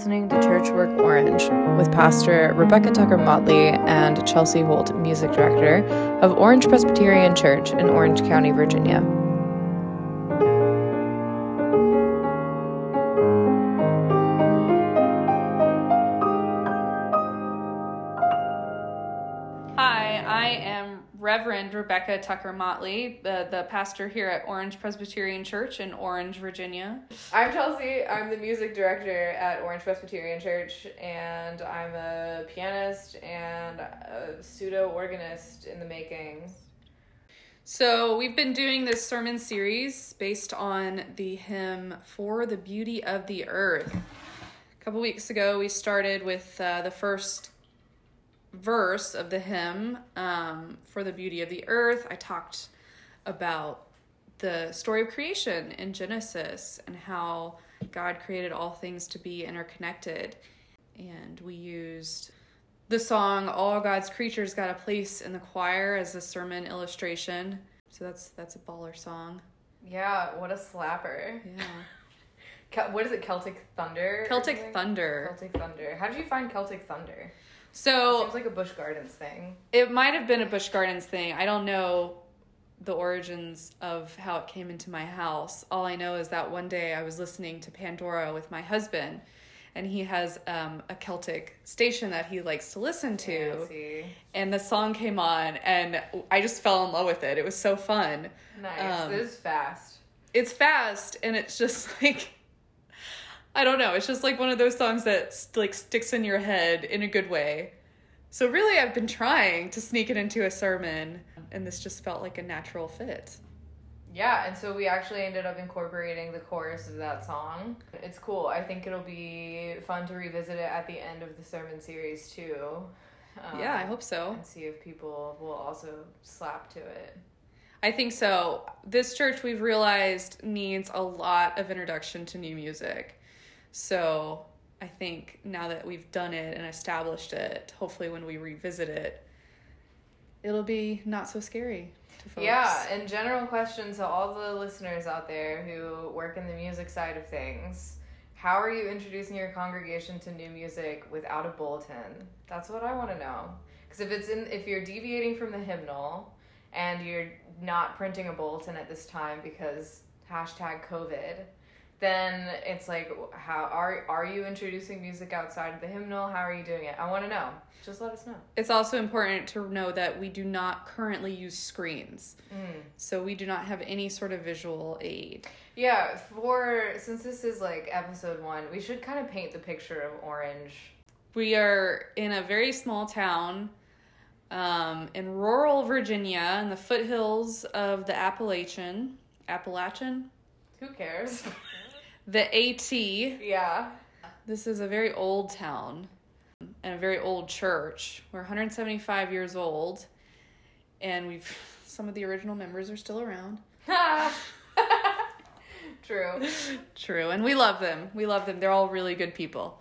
listening to Church Work Orange with Pastor Rebekah Tucker Motley and Chelsea Holt, Music Director of Orange Presbyterian Church in Orange County, Virginia. Rebekah Tucker Motley, the, the pastor here at Orange Presbyterian Church in Orange, Virginia. I'm Chelsea. I'm the music director at Orange Presbyterian Church, and I'm a pianist and a pseudo organist in the making. So, we've been doing this sermon series based on the hymn For the Beauty of the Earth. A couple weeks ago, we started with uh, the first verse of the hymn um, For the Beauty of the Earth. I talked about the story of creation in Genesis and how God created all things to be interconnected. And we used the song All God's Creatures Got a Place in the Choir as a sermon illustration. So that's that's a baller song. Yeah, what a slapper. Yeah. What is it, Celtic Thunder? Celtic? Thunder. Celtic Thunder. How did you find Celtic Thunder? So Seems like a Busch Gardens thing. It might have been a Busch Gardens thing. I don't know the origins of how it came into my house. All I know is that one day I was listening to Pandora with my husband, and he has um, a Celtic station that he likes to listen to. Yeah. And the song came on, and I just fell in love with it. It was so fun. Nice. Um, this is fast. It's fast, and it's just like. I don't know. It's just like one of those songs that like sticks in your head in a good way. So really, I've been trying to sneak it into a sermon, and this just felt like a natural fit. Yeah, and so we actually ended up incorporating the chorus of that song. It's cool. I think it'll be fun to revisit it at the end of the sermon series too. Um, yeah, I hope so. And see if people will also slap to it. I think so. This church we've realized needs a lot of introduction to new music. So I think now that we've done it and established it, hopefully when we revisit it, it'll be not so scary to folks. Yeah, and general question to all the listeners out there who work in the music side of things. How are you introducing your congregation to new music without a bulletin? That's what I want to know. Because if it's in, if you're deviating from the hymnal, and you're not printing a bulletin at this time because hashtag COVID, then it's like, how are are you introducing music outside of the hymnal? How are you doing it? I want to know. Just let us know. It's also important to know that we do not currently use screens. Mm. So we do not have any sort of visual aid. Yeah, for since this is like episode one, we should kind of paint the picture of Orange. We are in a very small town um, in rural Virginia in the foothills of the Appalachian. Appalachian? Who cares? The AT. yeah. This is a very old town and a very old church. We're 175 years old, and we've some of the original members are still around. True. True, and we love them. We love them. They're all really good people.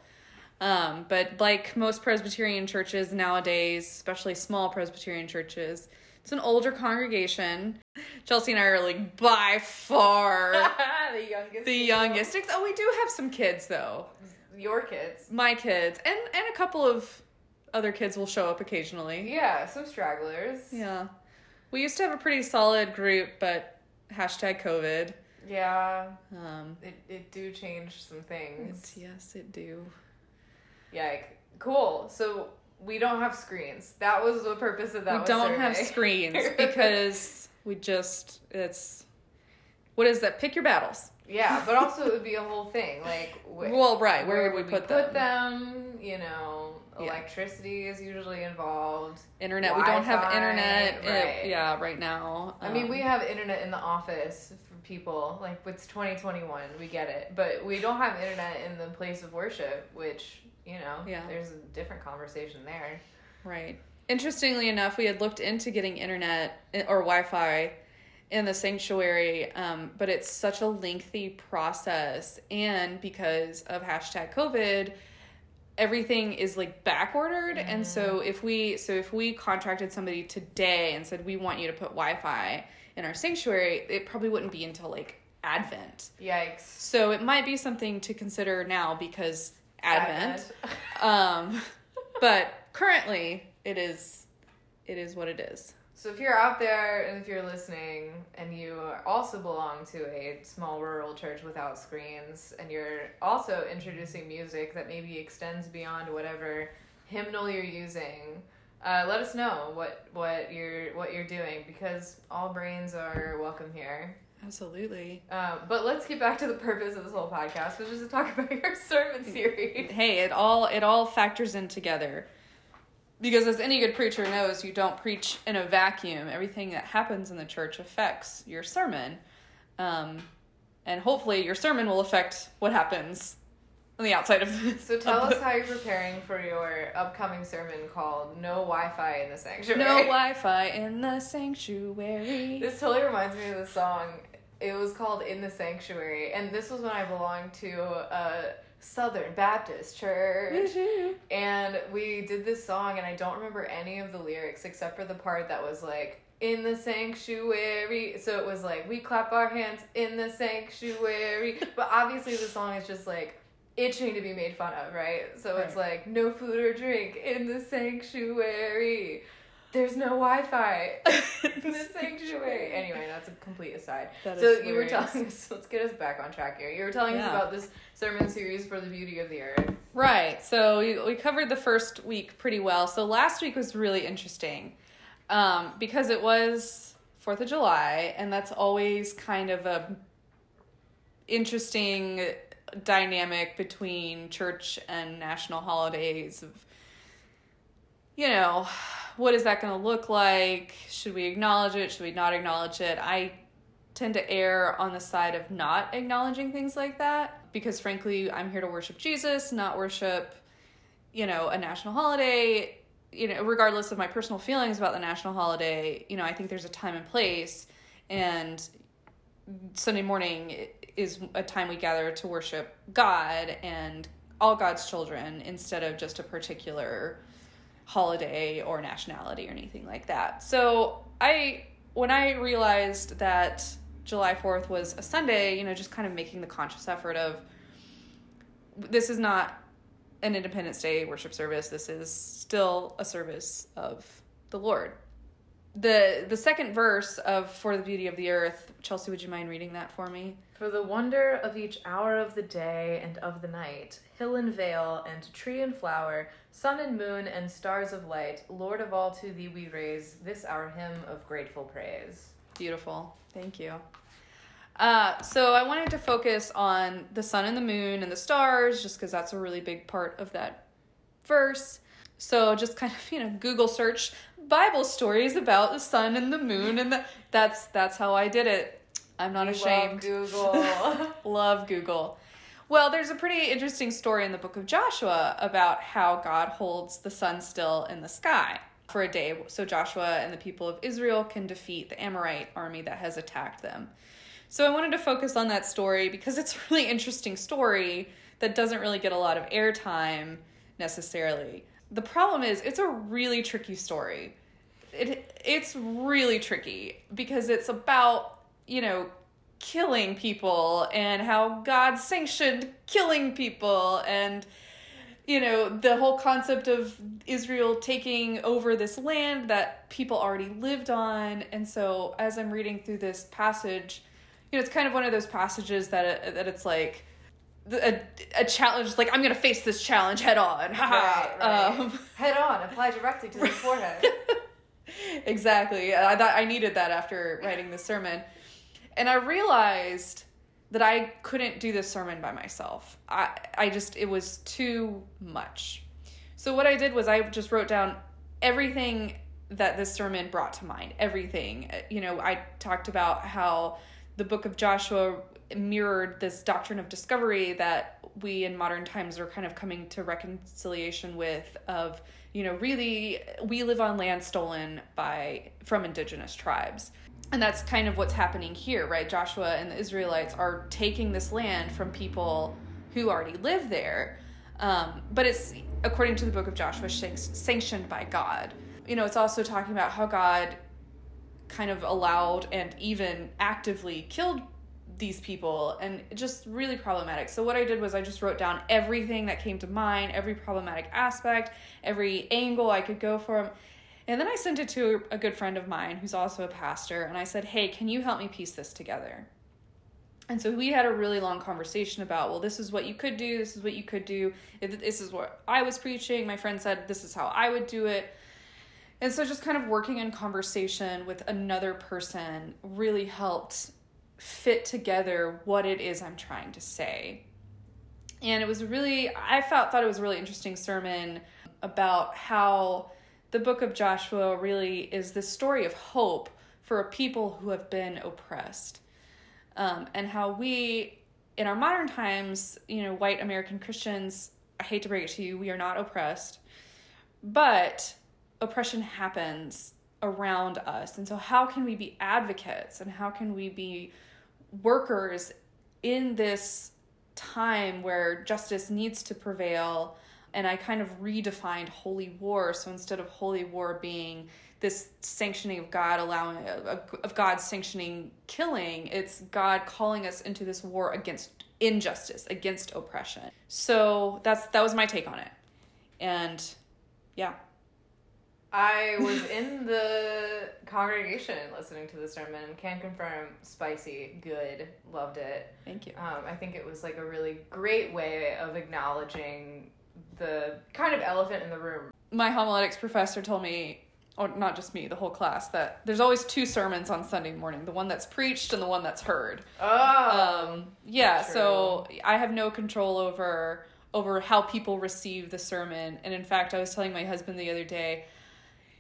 Um, but like most Presbyterian churches nowadays, especially small Presbyterian churches, it's an older congregation. Chelsea and I are like by far the youngest. the youngest. Oh, we do have some kids though. Your kids. My kids and and a couple of other kids will show up occasionally. Yeah, some stragglers. Yeah, we used to have a pretty solid group, but hashtag COVID. Yeah. Um, It it do change some things. yes, it do. Yike. Cool. So we don't have screens. That was the purpose of that. we don't have screens because we just it's what is that pick your battles Yeah, but also it would be a whole thing. Like, wh- well right where, would we put, them? them? You know, Yeah. electricity is usually involved. internet we don't have internet right. yeah right now I mean, Um, we have internet in the office for people. Like, it's 2021, we get it. But we don't have internet in the place of worship, which, you know, Yeah. there's a different conversation there. right interestingly enough we had looked into getting internet eh, or wi-fi in the sanctuary um, but it's such a lengthy process and because of hashtag covid everything is like back ordered and so if we so if we contracted somebody today and said we want you to put wi-fi in our sanctuary it probably wouldn't be until like advent Yikes. so it might be something to consider now because Advent. um, but currently, it is it is what it is. So if you're out there and if you're listening and you also belong to a small rural church without screens and you're also introducing music that maybe extends beyond whatever hymnal you're using, uh, let us know what what you're what you're doing because all brains are welcome here. Absolutely. Uh, but let's get back to the purpose of this whole podcast, which is to talk about your sermon series. Hey, it all it all factors in together. Because as any good preacher knows, you don't preach in a vacuum. Everything that happens in the church affects your sermon. Um, and hopefully your sermon will affect what happens on the outside of the So tell us how you're preparing for your upcoming sermon called "No Wi-Fi in the Sanctuary." No Wi-Fi in the sanctuary. This totally reminds me of the song. It was called "In the Sanctuary," and this was when I belonged to a Southern Baptist church. And we did this song, and I don't remember any of the lyrics except for the part that was like, in the sanctuary. So it was like, we clap our hands in the sanctuary. But obviously, the song is just like itching to be made fun of, right? So it's like, no food or drink in the sanctuary. There's no Wi Fi in the sanctuary. Anyway, that's a complete aside. That so you were telling us, let's get us back on track here. You were telling us about this sermon series for the beauty of the earth. Right. So we, we covered the first week pretty well. So last week was really interesting um, because it was Fourth of July, and that's always kind of a interesting dynamic between church and national holidays. Of you know, what is that going to look like? Should we acknowledge it? Should we not acknowledge it? I tend to err on the side of not acknowledging things like that because frankly i'm here to worship jesus not worship you know a national holiday you know regardless of my personal feelings about the national holiday you know i think there's a time and place and sunday morning is a time we gather to worship god and all god's children instead of just a particular holiday or nationality or anything like that. So I when I realized that July 4th was a Sunday, you know, just kind of making the conscious effort of this is not an Independence Day worship service. This is still a service of the Lord. The the second verse of For the Beauty of the Earth, Chelsea, would you mind reading that for me? For the wonder of each hour of the day and of the night, hill and vale, and tree and flower, sun and moon, and stars of light, Lord of all, to thee we raise this our hymn of grateful praise. Beautiful. Thank you. Uh, so I wanted to focus on the sun and the moon and the stars, just because that's a really big part of that verse. So just kind of you know Google search Bible stories about the sun and the moon, and the, that's that's how I did it. I'm not We ashamed. Love Google. Love Google. Well, there's a pretty interesting story in the book of Joshua about how God holds the sun still in the sky for a day so Joshua and the people of Israel can defeat the Amorite army that has attacked them. So I wanted to focus on that story because it's a really interesting story that doesn't really get a lot of airtime necessarily. The problem is it's a really tricky story. It it's really tricky because it's about, you know, killing people and how God sanctioned killing people and you know the whole concept of Israel taking over this land that people already lived on and so as I'm reading through this passage you know it's kind of one of those passages that it, that it's like a, a challenge like I'm going to face this challenge head on Right, right. um Head on, apply directly to the forehead. Exactly. I thought I needed that after writing the sermon. And I realized that I couldn't do this sermon by myself. I I just it was too much. So what I did was I just wrote down everything that this sermon brought to mind. Everything. Uh, you know, I talked about how the book of Joshua mirrored this doctrine of discovery that we in modern times are kind of coming to reconciliation with of you know really we live on land stolen by from indigenous tribes. And that's kind of what's happening here right? Joshua and the israelites are taking this land from people who already live there. Um, but it's according to the book of joshua sanctioned by god. You know it's also talking about how god kind of allowed and even actively killed these people and just really problematic. So what I did was I just wrote down everything that came to mind, every problematic aspect, every angle I could go from. And then I sent it to a good friend of mine who's also a pastor and I said, "Hey, can you help me piece this together?" And so we had a really long conversation about, well, this is what you could do, this is what you could do. This is what I was preaching. My friend said this is how I would do it. And so just kind of working in conversation with another person really helped fit together what it is I'm trying to say. And it was really I felt thought it was a really interesting sermon about how the book of Joshua really is the story of hope for a people who have been oppressed. Um, and how we in our modern times, you know, white American Christians, I hate to break it to you, we are not oppressed. But oppression happens around us. And so, how can we be advocates and how can we be workers in this time where justice needs to prevail? And I kind of redefined holy war. So instead of holy war being this sanctioning of God allowing of God sanctioning killing, it's God calling us into this war against injustice, against oppression. So that's that was my take on it. And yeah, I was in the congregation listening to the sermon and can confirm spicy, good, loved it. Thank you. Um, I think it was like a really great way of acknowledging the kind of elephant in the room. My homiletics professor told me, or not just me, the whole class, that there's always two sermons on Sunday morning the one that's preached and the one that's heard. Oh. Um, yeah, true. so I have no control over over how people receive the sermon. And in fact, I was telling my husband the other day,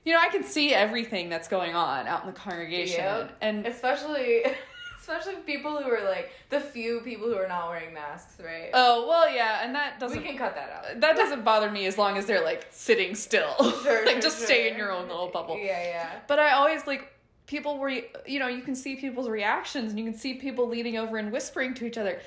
you know, I can see everything that's going on out in the congregation, yep. and especially. Especially people who are like the few people who are not wearing masks, right? Oh well, yeah, and that doesn't. We can cut that out. That doesn't bother me as long as they're like sitting still. Sure, like sure, just sure. stay in your own little bubble. Yeah, yeah. But I always like people were you know you can see people's reactions and you can see people leaning over and whispering to each other,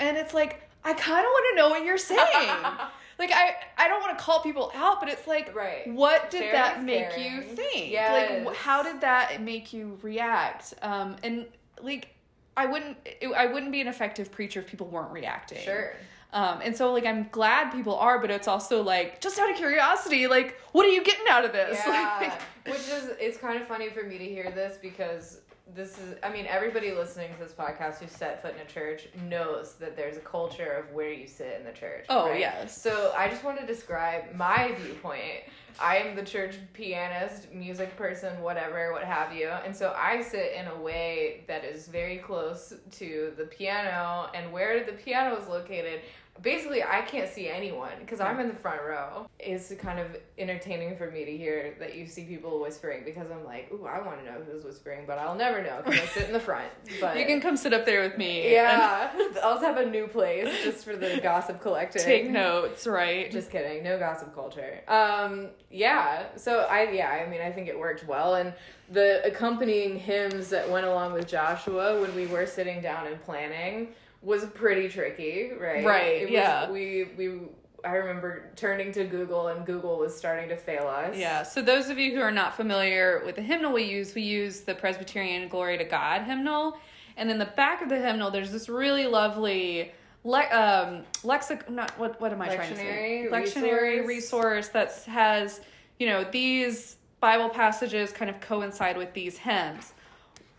and it's like I kind of want to know what you're saying. like I I don't want to call people out, but it's like right. what did Sharing that make you think? Yes. Like how did that make you react? Um and like I wouldn't it, I wouldn't be an effective preacher if people weren't reacting. Sure. Um and so like I'm glad people are, but it's also like just out of curiosity, like what are you getting out of this? Yeah, Like, which is it's kind of funny for me to hear this because this is I mean everybody listening to this podcast who set foot in a church knows that there's a culture of where you sit in the church. Oh, right? yes. So I just want to describe my viewpoint. I am the church pianist, music person, whatever, what have you. And so I sit in a way that is very close to the piano and where the piano is located basically I can't see anyone because I'm in the front row. It's kind of entertaining for me to hear that you see people whispering because I'm like, ooh, I want to know who's whispering, but I'll never know because I sit in the front. But you can come sit up there with me. yeah, I'll have a new place just for the gossip collective. Take notes, right? Just kidding. No gossip culture. Um, yeah. So I yeah, I mean I think it worked well and the accompanying hymns that went along with Joshua when we were sitting down and planning was pretty tricky, right? Right, It was, yeah. We we I remember turning to Google and Google was starting to fail us. Yeah. So those of you who are not familiar with the hymnal we use, we use the Presbyterian Glory to God hymnal, and in the back of the hymnal, there's this really lovely. Le- um, lexic not what what am I trying to say? Lectionary Lectionary resource. resource that has you know these Bible passages kind of coincide with these hymns,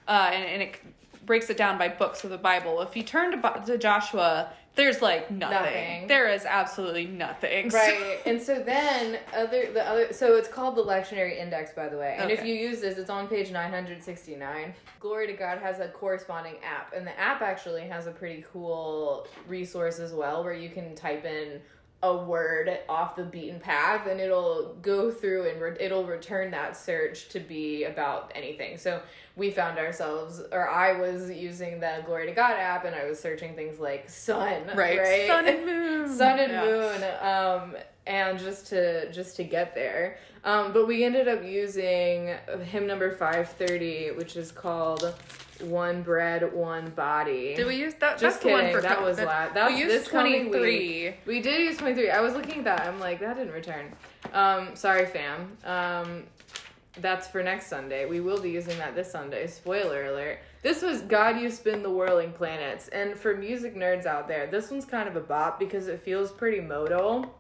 uh, and, and it breaks it down by books of the Bible. If you turn to, Bo- to Joshua, there's like nothing. Nothing. There is absolutely nothing. Right. and so then other the other so it's called the lectionary index by the way. And if you use this, it's on page 969. Glory to God has a corresponding app and the app actually has a pretty cool resource as well where you can type in a word off the beaten path and it'll go through and re- it'll return that search to be about anything. So we found ourselves or I was using the Glory to God app and I was searching things like sun, Right. right? Sun and moon. sun and Yeah. moon um and just to just to get there um but we ended up using hymn number 530 which is called one bread one body Did we use that? Just that's the one kidding, for that was that, la- that we was this coming 23. we did use 23 i was looking at that i'm like that didn't return um sorry fam um that's for next Sunday. We will be using that this Sunday. Spoiler alert. This was God You Spin the Whirling Planets. And for music nerds out there, this one's kind of a bop because it feels pretty modal.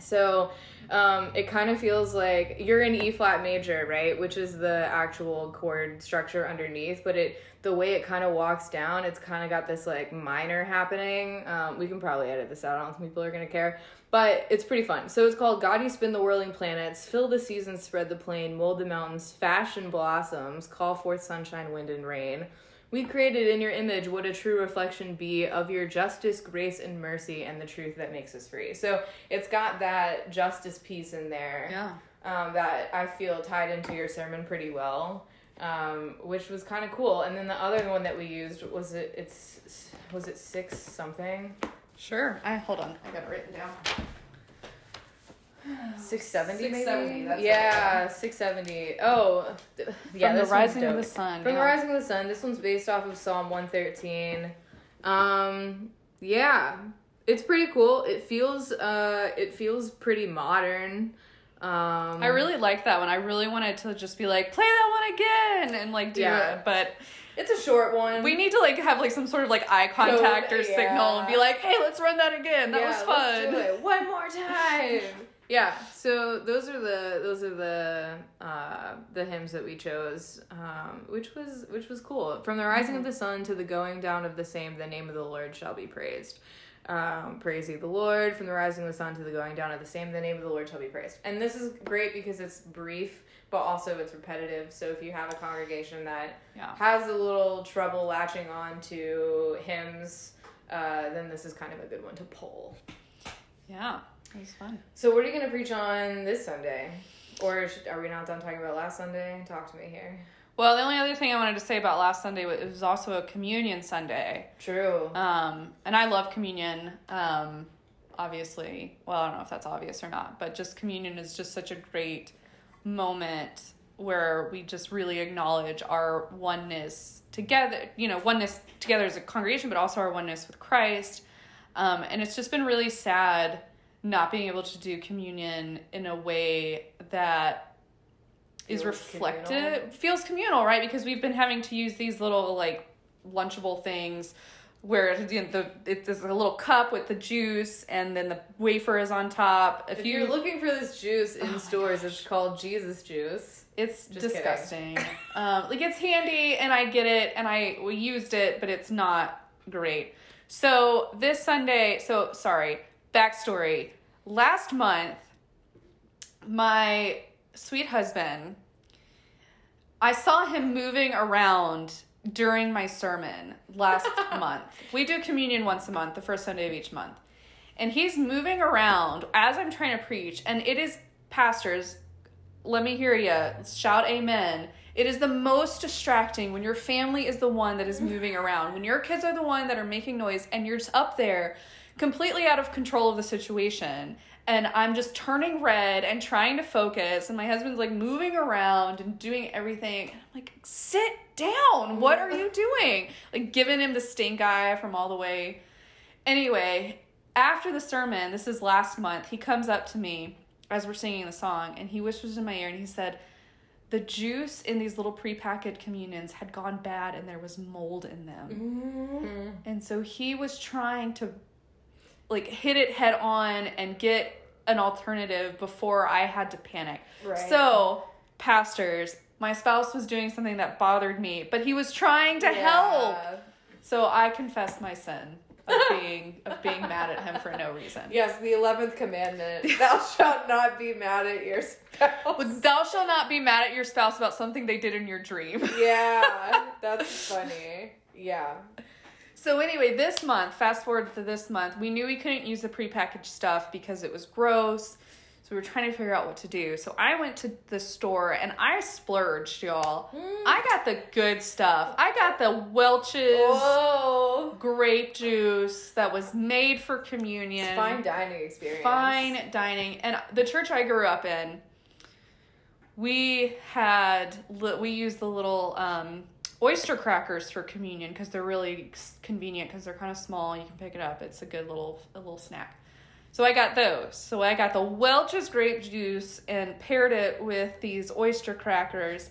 So um, it kind of feels like you're in E flat major, right? Which is the actual chord structure underneath, but it the way it kind of walks down, it's kind of got this like minor happening. Um, we can probably edit this out. I don't think people are gonna care, but it's pretty fun. So it's called God You Spin the Whirling Planets, Fill the Seasons, Spread the Plain, Mold the Mountains, Fashion Blossoms, Call Forth Sunshine, Wind, and Rain. We created in your image would a true reflection be of your justice, grace, and mercy, and the truth that makes us free. So it's got that justice piece in there Yeah. um, that I feel tied into your sermon pretty well, um, which was kind of cool. And then the other one that we used was it it's was it six something Sure. I hold on. I got it written down. six seventy maybe 670, that's yeah six seventy oh th- yeah From the this rising of the sun. From yeah. the Rising of the Sun. This one's based off of Psalm 113. Um, yeah, it's pretty cool. It feels uh, it feels pretty modern. Um, I really liked that one. I really wanted to just be like, play that one again and like do Yeah. it. But It's a short one. we need to like have like some sort of like eye contact or yeah. signal and be like, hey, let's run that again. That Yeah, was let's fun. do it one more time. yeah. So those are the those are the uh, the hymns that we chose, um, which was which was cool. From the rising of the sun to the going down of the same, the name of the Lord shall be praised. Um, praise ye the Lord from the rising of the sun to the going down of the same, the name of the Lord shall be praised. And this is great because it's brief, but also it's repetitive. So if you have a congregation that Yeah. has a little trouble latching on to hymns, uh, then this is kind of a good one to pull. Yeah. It was fun. So, what are you going to preach on this Sunday? Or should, are we not done talking about last Sunday? Talk to me here. Well, the only other thing I wanted to say about last Sunday was it was also a communion Sunday. True. Um, and I love communion. Um, obviously, well, I don't know if that's obvious or not, but just communion is just such a great moment where we just really acknowledge our oneness together, you know, oneness together as a congregation, but also our oneness with Christ. Um, and it's just been really sad not being able to do communion in a way that is Feels reflected communal. feels communal right? Because we've been having to use these little like lunchable things where you know, the it's a little cup with the juice and then the wafer is on top. If, if you you're looking for this juice in Oh stores, it's called Jesus juice. it's Just disgusting. Um like it's handy and i get it and i we used it but it's not great. So this sunday so sorry backstory. Last month my sweet husband i saw him moving around during my sermon last month. We do communion once a month the first sunday of each month. And he's moving around as i'm trying to preach and it is pastors let me hear you shout amen. It is the most distracting when your family is the one that is moving around when your kids are the one that are making noise and you're just up there completely out of control of the situation. And i'm just turning red and trying to focus. And my husband's like moving around and doing everything. And i'm like sit down. What are you doing? Like giving him the stink eye from all the way. Anyway after the sermon this is last month he comes up to me as we're singing the song and he whispers in my ear and he said the juice in these little prepackaged communions had gone bad and there was mold in them. Mm-hmm. And so he was trying to like hit it head on and get an alternative before i had to panic Right. so pastors my spouse was doing something that bothered me but he was trying to help so I confess my sin of being of being mad at him for no reason. Yes, the eleventh commandment: Thou shalt not be mad at your spouse. Thou shalt not be mad at your spouse about something they did in your dream. yeah, that's funny. Yeah. So anyway, this month, fast forward to this month, we knew we couldn't use the prepackaged stuff because it was gross. So we were trying to figure out what to do. So I went to the store and I splurged, y'all. I got the good stuff. I got the Welch's Whoa. grape juice that was made for communion. Fine dining experience. fine dining and the church i grew up in we had we used the little um, oyster crackers for communion because they're really convenient because they're kind of small you can pick it up it's a good little a little snack So I got those. So I got the Welch's grape juice and paired it with these oyster crackers.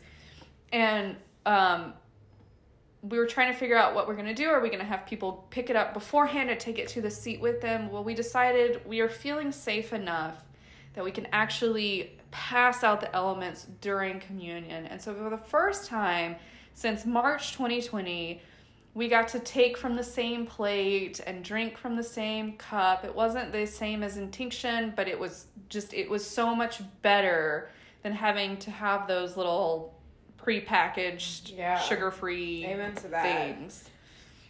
And um, we were trying to figure out what we're going to do. Are we going to have people pick it up beforehand and take it to the seat with them? Well, we decided we are feeling safe enough that we can actually pass out the elements during communion. And so for the first time since March 2020, we got to take from the same plate and drink from the same cup. It wasn't the same as intinction, but it was just it was so much better than having to have those little prepackaged Yeah. to that. things.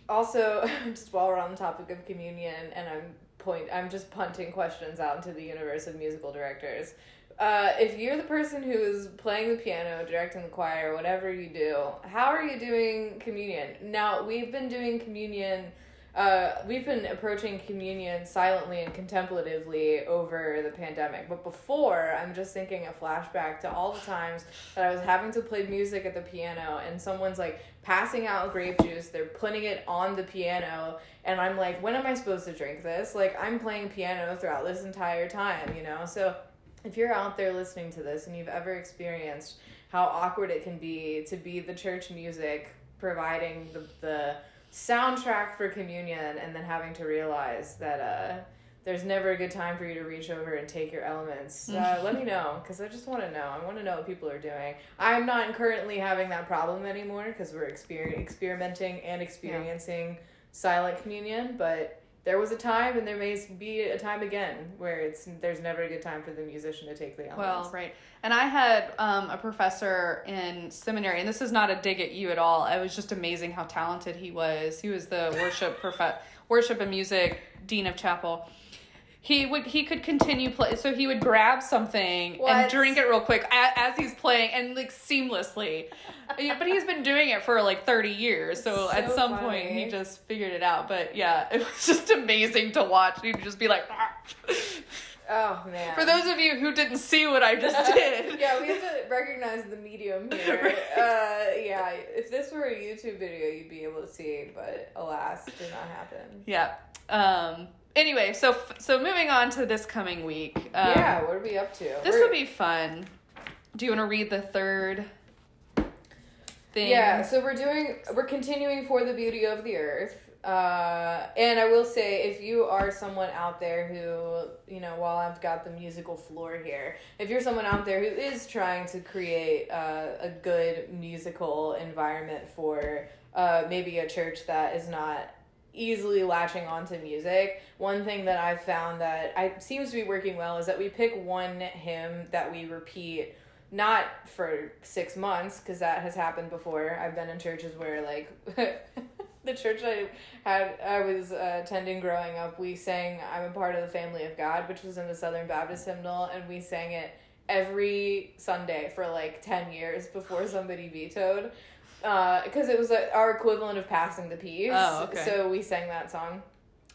Also, just while we're on the topic of communion, and I'm point, I'm just punting questions out into the universe of musical directors. Uh, if you're the person who is playing the piano, directing the choir, whatever you do, how are you doing communion? Now we've been doing communion. Uh, we've been approaching communion silently and contemplatively over the pandemic. But before, I'm just thinking a flashback to all the times that I was having to play music at the piano and someone's like passing out grape juice, they're putting it on the piano, and I'm like, when am I supposed to drink this? Like, I'm playing piano throughout this entire time, you know? So, if you're out there listening to this and you've ever experienced how awkward it can be to be the church music providing the, the soundtrack for communion and then having to realize that uh, there's never a good time for you to reach over and take your elements uh, let me know because i just want to know. I want to know what people are doing. I'm not currently having that problem anymore because we're exper- experimenting and experiencing silent communion but there was a time and there may be a time again where it's there's never a good time for the musician to take the elements Well, right. And I had um, a professor in seminary, and this is not a dig at you at all. It was just amazing how talented he was. He was the worship prof- worship and music dean of chapel. He would he could continue play, so he would grab something and drink it real quick as, as he's playing and like seamlessly. But he's been doing it for like thirty years, so, So at some point he just figured it out. But yeah, it was just amazing to watch. He'd just be like. oh man For those of you who didn't see what I just did, yeah, we have to recognize the medium here. Uh, yeah, if this were a YouTube video, you'd be able to see, but alas, did not happen. yeah. Um. Anyway, so so moving on to this coming week. Um, yeah, what are we up to? This We're- will be fun. Do you want to read the third thing? Yeah, so we're doing we're continuing for the beauty of the earth. Uh, and I will say, if you are someone out there who, you know, while I've got the musical floor here, if you're someone out there who is trying to create uh, a good musical environment for uh, maybe a church that is not easily latching onto music, one thing that I've found that I seems to be working well is that we pick one hymn that we repeat not for six months because that has happened before. I've been in churches where like the church I had I was uh, attending growing up, we sang "I'm a part of the family of God," which was in the Southern Baptist hymnal, and we sang it every Sunday for like ten years before somebody vetoed. Because it was uh, our equivalent of passing the peace. Oh, okay. So we sang that song.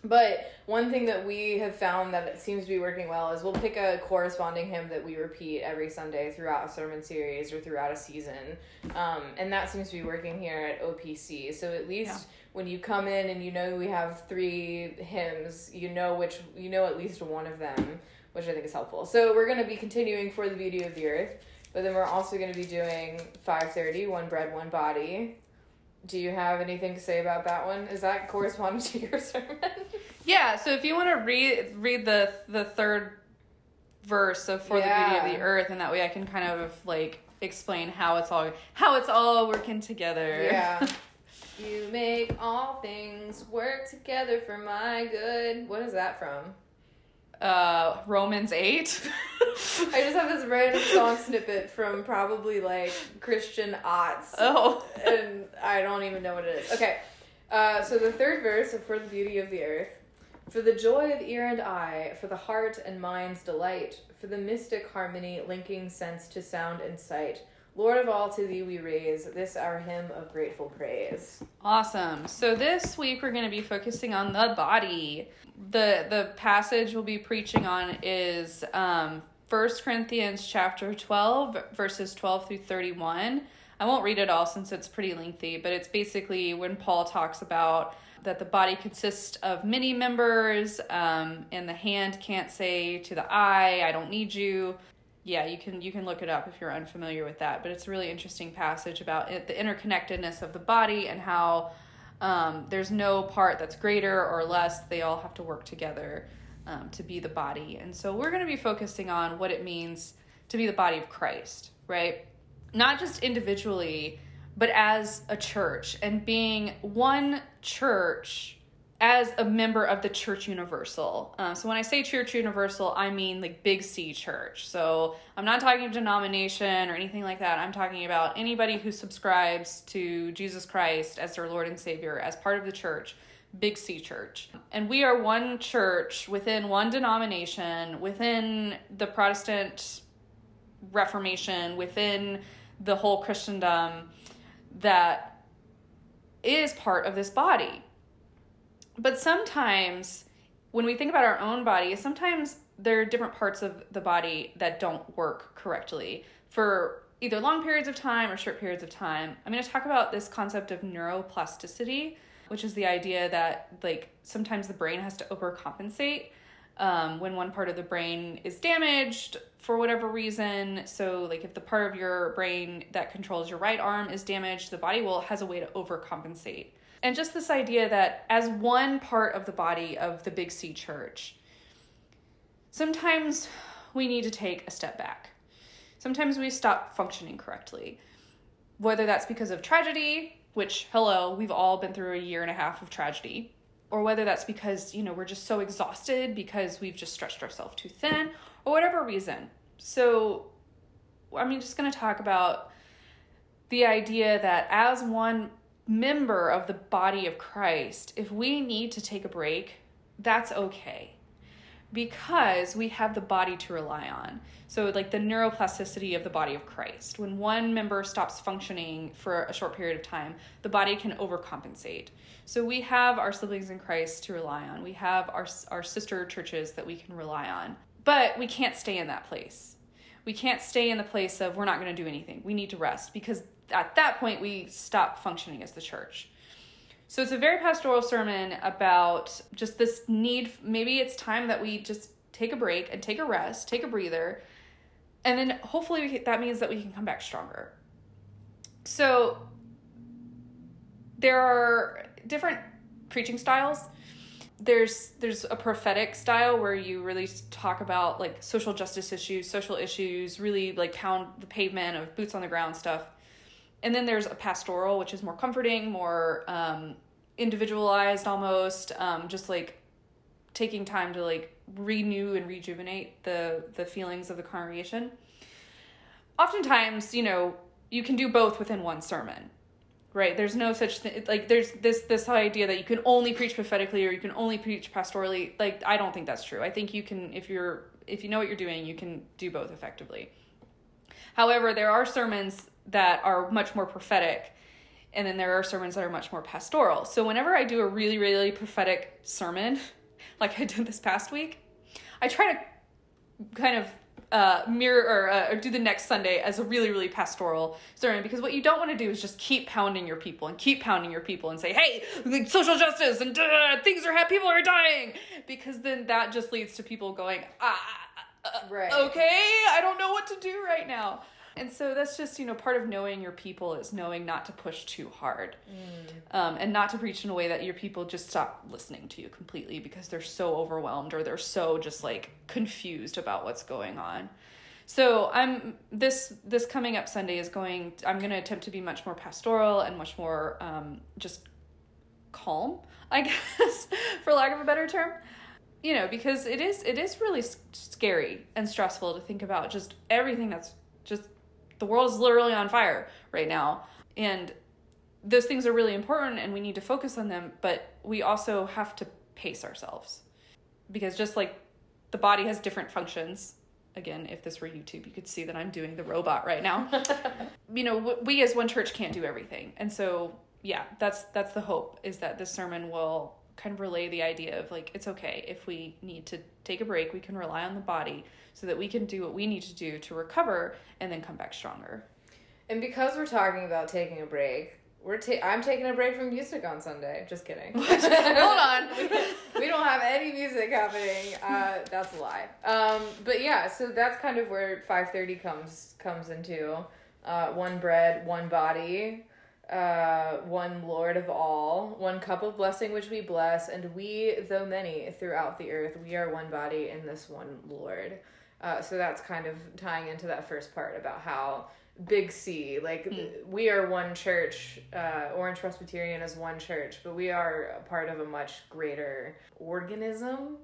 But one thing that we have found that it seems to be working well is we'll pick a corresponding hymn that we repeat every Sunday throughout a sermon series or throughout a season. Um, and that seems to be working here at OPC. So at least Yeah. when you come in and you know we have three hymns, you know which you know at least one of them, which I think is helpful. So we're going to be continuing for the beauty of the earth, but then we're also going to be doing 530, one bread, one body. Do you have anything to say about that one? Is that corresponding to your sermon? Yeah. So if you want to read read the the third verse of "For the Beauty of the Earth," and that way I can kind of like explain how it's all how it's all working together. Yeah. you make all things work together for my good. What is that from? Uh, Romans eight. I just have this random song snippet from probably like Christian aughts. oh. and I don't even know what it is. Okay, uh, so the third verse of For the Beauty of the Earth. For the joy of ear and eye, for the heart and mind's delight, for the mystic harmony linking sense to sound and sight. Lord of all, to thee we raise this our hymn of grateful praise. Awesome. So this week we're going to be focusing on the body. The the passage we'll be preaching on is um 1 Corinthians chapter 12 verses 12 through 31. I won't read it all since it's pretty lengthy, but it's basically when Paul talks about that the body consists of many members, um, and the hand can't say to the eye, "I don't need you." Yeah, you can you can look it up if you're unfamiliar with that. But it's a really interesting passage about it, the interconnectedness of the body and how um, there's no part that's greater or less. They all have to work together um, to be the body. And so we're going to be focusing on what it means to be the body of Christ, right? Not just individually, but as a church and being one church as a member of the church universal. Uh, so when i say church universal i mean like big c church. So i'm not talking denomination or anything like that. I'm talking about anybody who subscribes to jesus christ as their lord and savior as part of the church big c church. And we are one church within one denomination within the protestant reformation within the whole christendom that is part of this body. But sometimes when we think about our own body, sometimes there are different parts of the body that don't work correctly for either long periods of time or short periods of time. I'm going to talk about this concept of neuroplasticity, which is the idea that like sometimes the brain has to overcompensate um, when one part of the brain is damaged for whatever reason. So, like if the part of your brain that controls your right arm is damaged, the body will has a way to overcompensate. And just this idea that as one part of the body of the Big C Church, sometimes we need to take a step back. Sometimes we stop functioning correctly. Whether that's because of tragedy, which, hello, we've all been through a year and a half of tragedy, or whether that's because, you know, we're just so exhausted because we've just stretched ourselves too thin, or whatever reason. So, I'm just going to talk about the idea that as one member of the body of Christ, if we need to take a break, that's okay because we have the body to rely on. So, like the neuroplasticity of the body of Christ. When one member stops functioning for a short period of time, the body can overcompensate. So, we have our siblings in Christ to rely on, we have our, our sister churches that we can rely on. But we can't stay in that place. We can't stay in the place of we're not going to do anything. We need to rest because at that point we stop functioning as the church. So it's a very pastoral sermon about just this need. Maybe it's time that we just take a break and take a rest, take a breather, and then hopefully can, that means that we can come back stronger. So there are different preaching styles. There's there's a prophetic style where you really talk about like social justice issues, social issues, really like pound the pavement of boots on the ground stuff and then there's a pastoral which is more comforting more um, individualized almost um, just like taking time to like renew and rejuvenate the the feelings of the congregation. Oftentimes you know you can do both within one sermon right? There's no such thing like there's this this idea that you can only preach prophetically or you can only preach pastorally. Like i don't think that's true. I think you can if you're if you know what you're doing you can do both effectively. However there are sermons that are much more prophetic and then there are sermons that are much more pastoral. So whenever I do a really really prophetic sermon, like I did this past week, I try to kind of uh, mirror or, uh, or do the next Sunday as a really really pastoral sermon because what you don't want to do is just keep pounding your people and keep pounding your people and say hey social justice and things are happening people are dying because then that just leads to people going ah uh, right. okay I don't know what to do right now and so that's just, you know, part of knowing your people is knowing not to push too hard mm. um, and not to preach in a way that your people just stop listening to you completely because they're so overwhelmed or they're so just like confused about what's going on. So I'm this this coming up Sunday is going. I'm going to attempt to be much more pastoral and much more um, just calm, I guess, for lack of a better term you know because it is it is really scary and stressful to think about just everything that's just the world is literally on fire right now. And those things are really important and we need to focus on them, but we also have to pace ourselves. Because just like the body has different functions, again, if this were YouTube, you could see that I'm doing the robot right now. you know, we as one church can't do everything. And so, yeah, that's that's the hope is that this sermon will kind of relay the idea of like it's okay if we need to take a break, we can rely on the body so that we can do what we need to do to recover and then come back stronger. And because we're talking about taking a break, We're ta- I'm taking a break from music on Sunday. Just kidding. Hold on. we don't have any music happening. Uh, that's a lie. Um, but yeah, so that's kind of where five thirty comes comes into. Uh, one bread, one body, uh, one Lord of all, one cup of blessing which we bless, and we, though many throughout the earth, we are one body in this one Lord. Uh, so that's kind of tying into that first part about how big C, like we are one church, uh, Orange Presbyterian is one church, but we are a part of a much greater organism.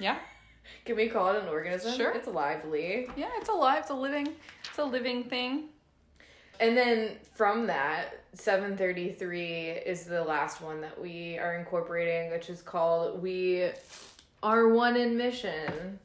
Yeah. Can we call it an organism? Sure. It's lively. Yeah, it's alive. It's a living. It's a living thing. And then from that, 733 is the last one that we are incorporating, which is called We Are One in Mission.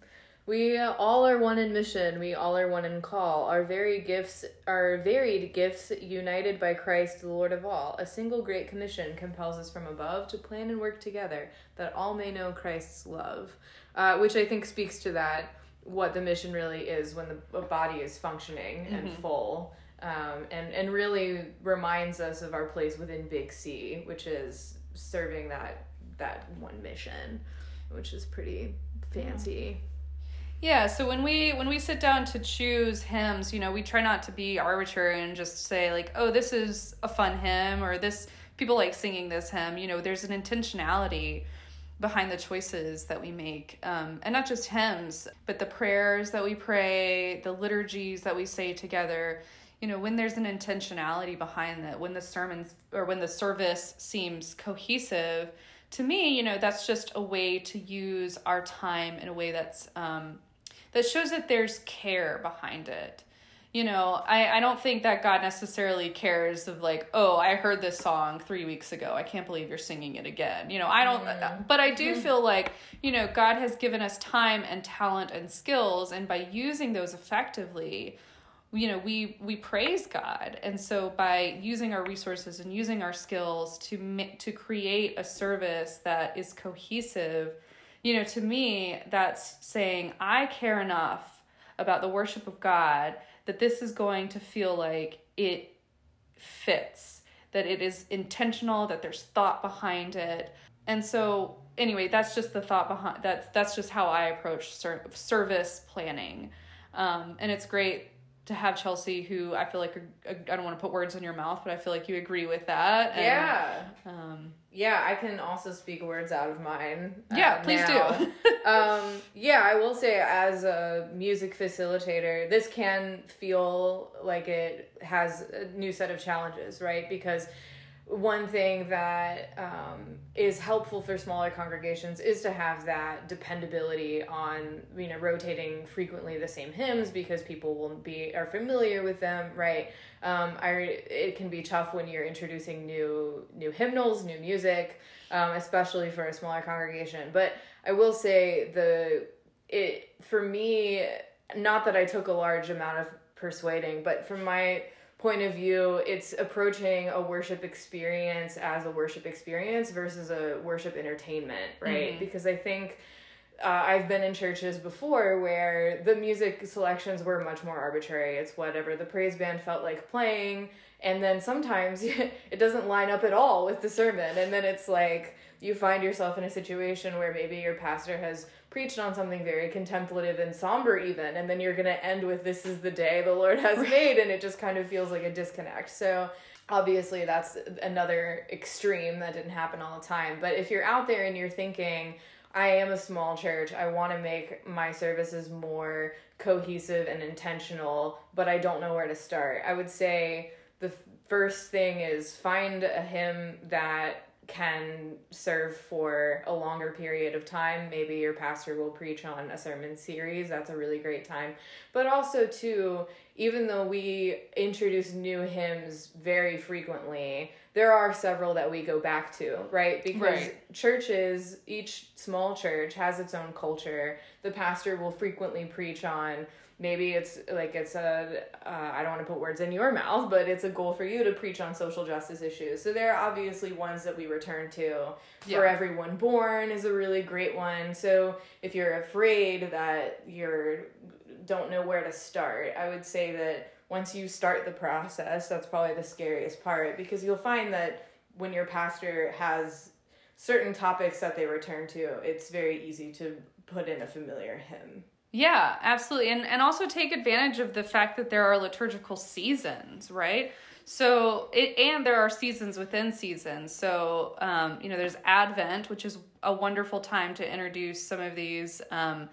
We all are one in mission. We all are one in call. Our very gifts, our varied gifts, united by Christ, the Lord of all. A single great commission compels us from above to plan and work together, that all may know Christ's love. Uh, which I think speaks to that, what the mission really is when the body is functioning and full um, and and really reminds us of our place within Big C, which is serving that that one mission, which is pretty fancy. Yeah, so when we when we sit down to choose hymns, you know, we try not to be arbitrary and just say like, "Oh, this is a fun hymn," or "This people like singing this hymn." You know, there's an intentionality behind the choices that we make, um, and not just hymns, but the prayers that we pray, the liturgies that we say together. You know, when there's an intentionality behind that, when the sermons or when the service seems cohesive, to me, you know, that's just a way to use our time in a way that's um, that shows that there's care behind it. You know, I, I don't think that God necessarily cares of like, oh, I heard this song three weeks ago. I can't believe you're singing it again. You know, I don't, but I do feel like, you know, God has given us time and talent and skills, and by using those effectively, you know we we praise god. And so by using our resources and using our skills to to create a service that is cohesive you know to me that's saying i care enough about the worship of god that this is going to feel like it fits that it is intentional that there's thought behind it. And so anyway that's just the thought behind that's that's just how i approach ser- service planning. Um, and it's great to have Chelsea, who I feel like I don't want to put words in your mouth, but I feel like you agree with that. And, yeah. Um, Yeah, I can also speak words out of mine. uh, Yeah, please now. do. um, yeah, I will say, as a music facilitator, this can feel like it has a new set of challenges, right? Because one thing that um, is helpful for smaller congregations is to have that dependability on you know rotating frequently the same hymns because people will be are familiar with them right? Um, I it can be tough when you're introducing new new hymnals new music um, especially for a smaller congregation. But I will say the it for me not that I took a large amount of persuading but from my point of view, it's approaching a worship experience as a worship experience versus a worship entertainment, right? Because I think uh, I've been in churches before where the music selections were much more arbitrary. It's whatever the praise band felt like playing, and then sometimes it doesn't line up at all with the sermon, and then it's like you find yourself in a situation where maybe your pastor has preached on something very contemplative and somber even and then you're going to end with this is the day the lord has made and it just kind of feels like a disconnect so obviously that's another extreme that didn't happen all the time but if you're out there and you're thinking I am a small church. I want to make my services more cohesive and intentional, but I don't know where to start. I would say the first thing is find a hymn that can serve for a longer period of time. Maybe your pastor will preach on a sermon series. That's a really great time. But also, too, even though we introduce new hymns very frequently, there are several that we go back to, right? Because Right. churches, each small church has its own culture. The pastor will frequently preach on maybe it's like it's a uh, I don't want to put words in your mouth, but it's a goal for you to preach on social justice issues. So there are obviously ones that we return to. Yeah. For everyone born is a really great one. So if you're afraid that you're don't know where to start, I would say that once you start the process, that's probably the scariest part because you'll find that when your pastor has certain topics that they return to, it's very easy to put in a familiar hymn. Yeah, absolutely. And and also take advantage of the fact that there are liturgical seasons, right? So it and there are seasons within seasons. So um, you know, there's Advent, which is a wonderful time to introduce some of these um,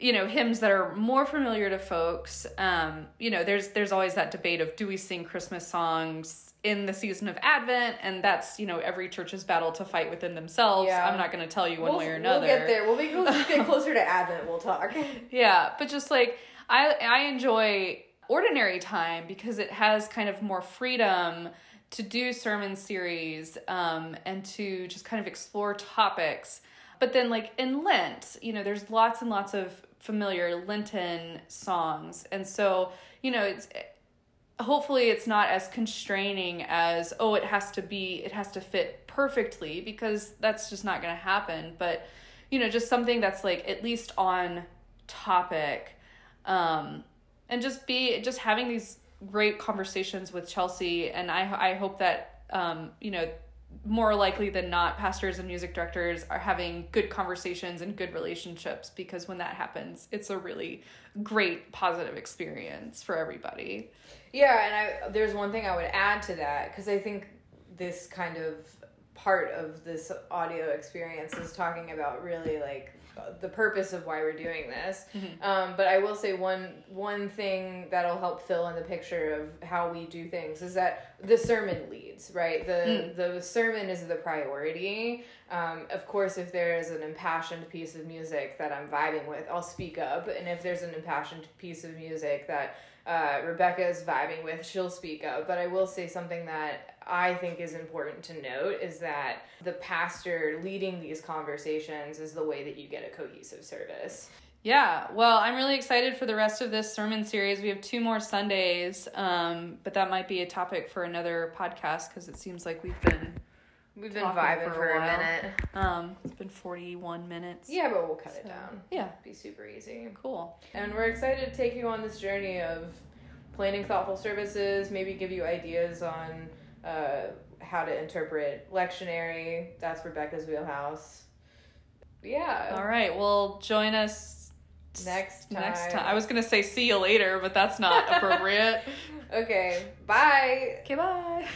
you know hymns that are more familiar to folks um you know there's there's always that debate of do we sing christmas songs in the season of advent and that's you know every church's battle to fight within themselves Yeah. i'm not going to tell you one we'll, way or another We'll get there. We'll be close, get closer to Advent. We'll talk. yeah but just like i i enjoy ordinary time because it has kind of more freedom to do sermon series um, and to just kind of explore topics but then like in lent you know there's lots and lots of familiar lenten songs. And so you know it's hopefully it's not as constraining as oh it has to be it has to fit perfectly because that's just not going to happen. But you know just something that's like at least on topic. Um and just be just having these great conversations with Chelsea. And I I hope that um you know more likely than not pastors and music directors are having good conversations and good relationships because when that happens it's a really great positive experience for everybody. Yeah, and I there's one thing I would add to that because I think this kind of part of this audio experience is talking about really like the purpose of why we're doing this. Um, but I will say one one thing that'll help fill in the picture of how we do things is that the sermon leads, right? The the sermon is the priority. Um, of course, if there is an impassioned piece of music that I'm vibing with, I'll speak up, and if there's an impassioned piece of music that uh, Rebekah is vibing with, she'll speak up. But I will say something that I think is important to note is that the pastor leading these conversations is the way that you get a cohesive service. Yeah, well, I'm really excited for the rest of this sermon series. We have two more Sundays, um, but that might be a topic for another podcast because it seems like we've been We've been vibing for for, a a, minute. um, it's been 41 minutes. Yeah, but we'll cut it down. Yeah, Be super easy. cool. And we're excited to take you on this journey of planning thoughtful services, maybe give you ideas on uh, how to interpret lectionary. That's Rebekah's wheelhouse. Yeah. All right, well, join us Next time. next time. I was gonna say see you later, but that's not appropriate. Okay. Bye. okay, bye.